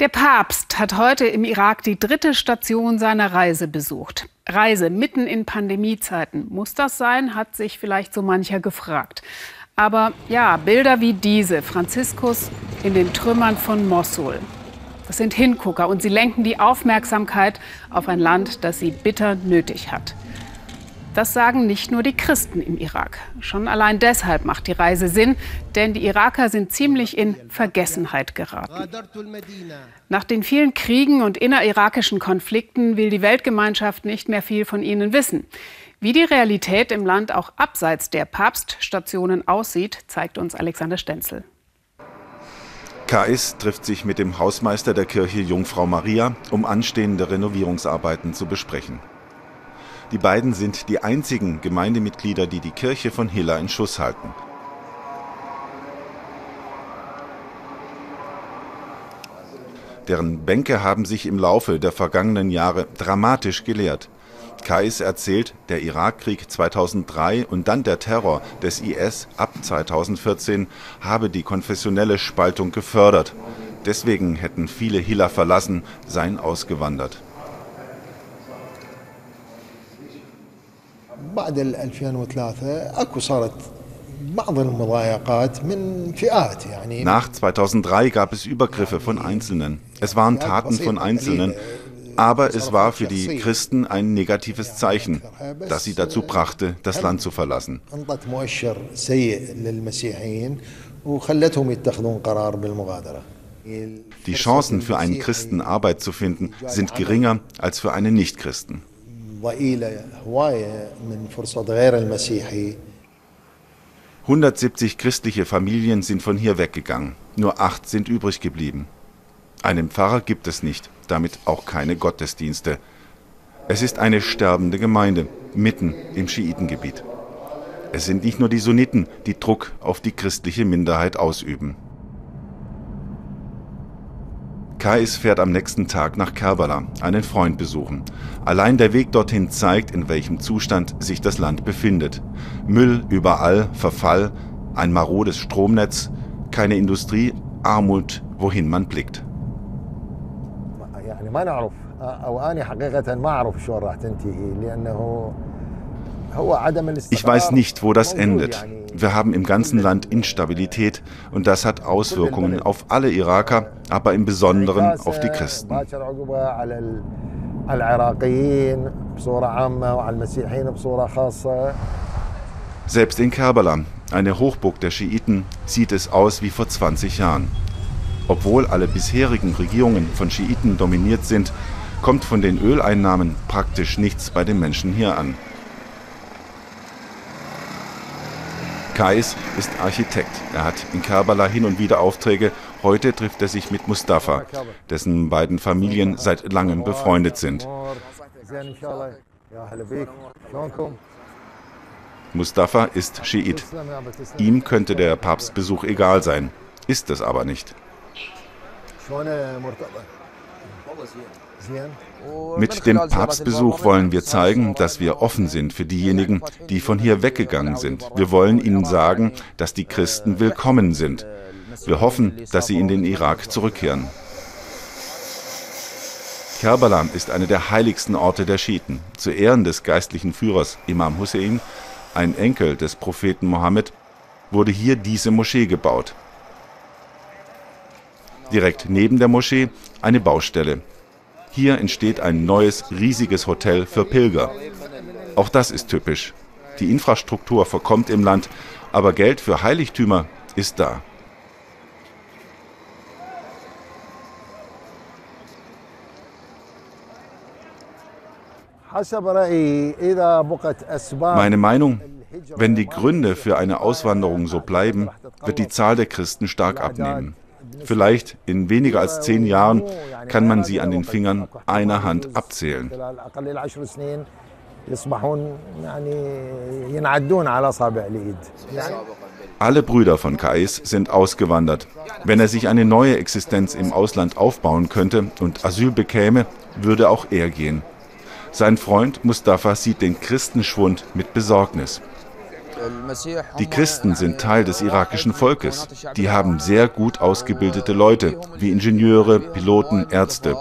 Der Papst hat heute im Irak die dritte Station seiner Reise besucht. Reise mitten in Pandemiezeiten. Muss das sein, hat sich vielleicht so mancher gefragt. Aber ja, Bilder wie diese, Franziskus in den Trümmern von Mosul. Das sind Hingucker und sie lenken die Aufmerksamkeit auf ein Land, das sie bitter nötig hat. Das sagen nicht nur die Christen im Irak. Schon allein deshalb macht die Reise Sinn, denn die Iraker sind ziemlich in Vergessenheit geraten. Nach den vielen Kriegen und innerirakischen Konflikten will die Weltgemeinschaft nicht mehr viel von ihnen wissen. Wie die Realität im Land auch abseits der Papststationen aussieht, zeigt uns Alexander Stenzel. Kais trifft sich mit dem Hausmeister der Kirche Jungfrau Maria, um anstehende Renovierungsarbeiten zu besprechen. Die beiden sind die einzigen Gemeindemitglieder, die die Kirche von Hilla in Schuss halten. Deren Bänke haben sich im Laufe der vergangenen Jahre dramatisch geleert. Kais erzählt, der Irakkrieg 2003 und dann der Terror des IS ab 2014 habe die konfessionelle Spaltung gefördert. Deswegen hätten viele Hilla verlassen, seien ausgewandert. بعد 2003 اكو صارت nach 2003 gab es Übergriffe von Einzelnen. Es waren Taten von Einzelnen, aber es war für die Christen ein negatives Zeichen, das sie dazu brachte, das Land zu verlassen. Die Chancen für einen Christen Arbeit zu finden sind geringer als für einen Nichtchristen. ضئيلة هواية من فرصة غير المسيحي 170 christliche Familien sind von hier weggegangen. Nur acht sind übrig geblieben. Einen Pfarrer gibt es nicht, damit auch keine Gottesdienste. Es ist eine sterbende Gemeinde, mitten im Schiitengebiet. Es sind nicht nur die Sunniten, die Druck auf die christliche Minderheit ausüben. Kais fährt am nächsten Tag nach Kerbala, einen Freund besuchen. Allein der Weg dorthin zeigt, in welchem Zustand sich das Land befindet. Müll überall, Verfall, ein marodes Stromnetz, keine Industrie, Armut, wohin man blickt. Ich weiß nicht, wo das endet. Wir haben im ganzen Land Instabilität und das hat Auswirkungen auf alle Iraker, aber im Besonderen auf die Christen. Selbst in Kerbala, eine Hochburg der Schiiten, sieht es aus wie vor 20 Jahren. Obwohl alle bisherigen Regierungen von Schiiten dominiert sind, kommt von den Öleinnahmen praktisch nichts bei den Menschen hier an. Kais ist Architekt. Er hat in Kerbala hin und wieder Aufträge. Heute trifft er sich mit Mustafa, dessen beiden Familien seit langem befreundet sind. Mustafa ist Schiit. Ihm könnte der Papstbesuch egal sein, ist es aber nicht. Mit dem Papstbesuch wollen wir zeigen, dass wir offen sind für diejenigen, die von hier weggegangen sind. Wir wollen ihnen sagen, dass die Christen willkommen sind. Wir hoffen, dass sie in den Irak zurückkehren. Kerbala ist einer der heiligsten Orte der Schiiten. Zu Ehren des geistlichen Führers Imam Hussein, ein Enkel des Propheten Mohammed, wurde hier diese Moschee gebaut. Direkt neben der Moschee eine Baustelle, hier entsteht ein neues, riesiges Hotel für Pilger. Auch das ist typisch. Die Infrastruktur verkommt im Land, aber Geld für Heiligtümer ist da. Meine Meinung, wenn die Gründe für eine Auswanderung so bleiben, wird die Zahl der Christen stark abnehmen. Vielleicht in weniger als zehn Jahren kann man sie an den Fingern einer Hand abzählen. Alle Brüder von Kais sind ausgewandert. Wenn er sich eine neue Existenz im Ausland aufbauen könnte und Asyl bekäme, würde auch er gehen. Sein Freund Mustafa sieht den Christenschwund mit Besorgnis. Die Christen sind Teil des irakischen Volkes. Die haben sehr gut ausgebildete Leute, wie Ingenieure, Piloten, Ärzte.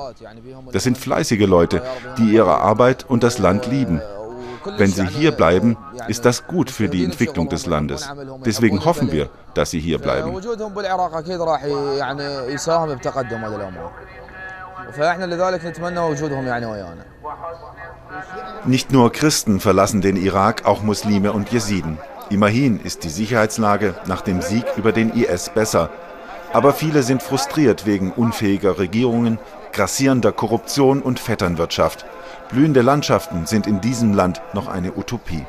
Das sind fleißige Leute, die ihre Arbeit und das Land lieben. Wenn sie hier bleiben, ist das gut für die Entwicklung des Landes. Deswegen hoffen wir, dass sie hier bleiben. Nicht nur Christen verlassen den Irak, auch Muslime und Jesiden. Immerhin ist die Sicherheitslage nach dem Sieg über den IS besser. Aber viele sind frustriert wegen unfähiger Regierungen, grassierender Korruption und Vetternwirtschaft. Blühende Landschaften sind in diesem Land noch eine Utopie.